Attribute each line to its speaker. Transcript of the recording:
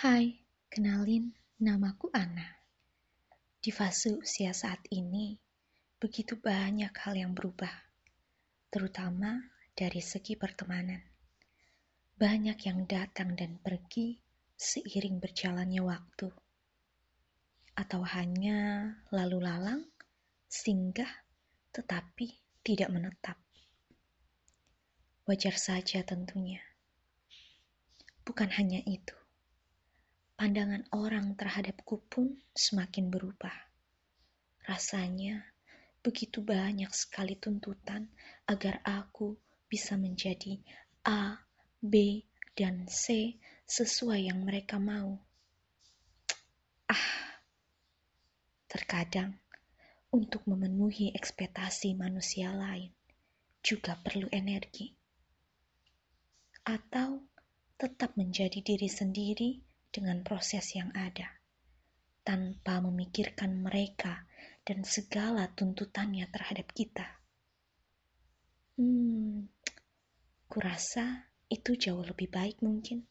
Speaker 1: Hai, kenalin, namaku Ana. Di fase usia saat ini, begitu banyak hal yang berubah, terutama dari segi pertemanan. Banyak yang datang dan pergi seiring berjalannya waktu, atau hanya lalu lalang, singgah, tetapi tidak menetap. Wajar saja tentunya. Bukan hanya itu, pandangan orang terhadapku pun semakin berubah. Rasanya begitu banyak sekali tuntutan agar aku bisa menjadi A, B, dan C sesuai yang mereka mau. Ah, terkadang untuk memenuhi ekspektasi manusia lain juga perlu energi atau tetap menjadi diri sendiri dengan proses yang ada, tanpa memikirkan mereka dan segala tuntutannya terhadap kita. Hmm, kurasa itu jauh lebih baik mungkin.